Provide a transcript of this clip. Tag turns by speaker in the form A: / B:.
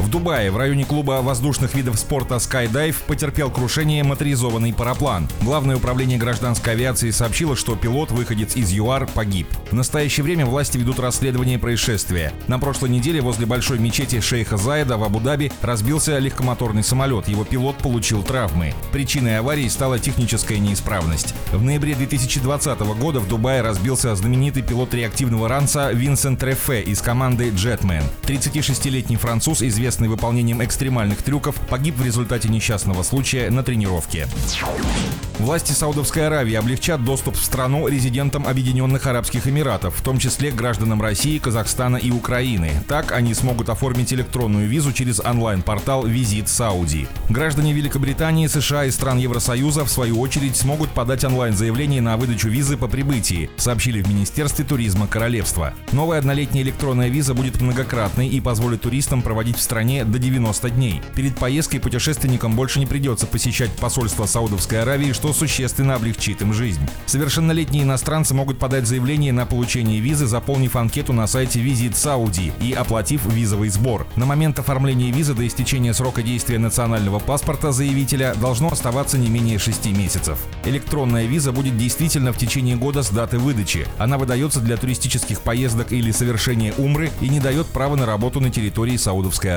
A: В Дубае в районе клуба воздушных видов спорта Skydive потерпел крушение моторизованный параплан. Главное управление гражданской авиации сообщило, что пилот, выходец из ЮАР, погиб. В настоящее время власти ведут расследование происшествия. На прошлой неделе возле большой мечети шейха Заеда в Абу-Даби разбился легкомоторный самолет. Его пилот получил травмы. Причиной аварии стала техническая неисправность. В ноябре 2020 года в Дубае разбился знаменитый пилот реактивного ранца Винсент Рефе из команды Jetman. 36-летний француз, известный известный выполнением экстремальных трюков, погиб в результате несчастного случая на тренировке. Власти Саудовской Аравии облегчат доступ в страну резидентам Объединенных Арабских Эмиратов, в том числе гражданам России, Казахстана и Украины. Так они смогут оформить электронную визу через онлайн-портал «Визит Сауди». Граждане Великобритании, США и стран Евросоюза, в свою очередь, смогут подать онлайн-заявление на выдачу визы по прибытии, сообщили в Министерстве туризма Королевства. Новая однолетняя электронная виза будет многократной и позволит туристам проводить в стране до 90 дней. Перед поездкой путешественникам больше не придется посещать посольство Саудовской Аравии, что существенно облегчит им жизнь. Совершеннолетние иностранцы могут подать заявление на получение визы, заполнив анкету на сайте Visit Saudi и оплатив визовый сбор. На момент оформления визы до истечения срока действия национального паспорта заявителя должно оставаться не менее 6 месяцев. Электронная виза будет действительно в течение года с даты выдачи. Она выдается для туристических поездок или совершения умры и не дает права на работу на территории Саудовской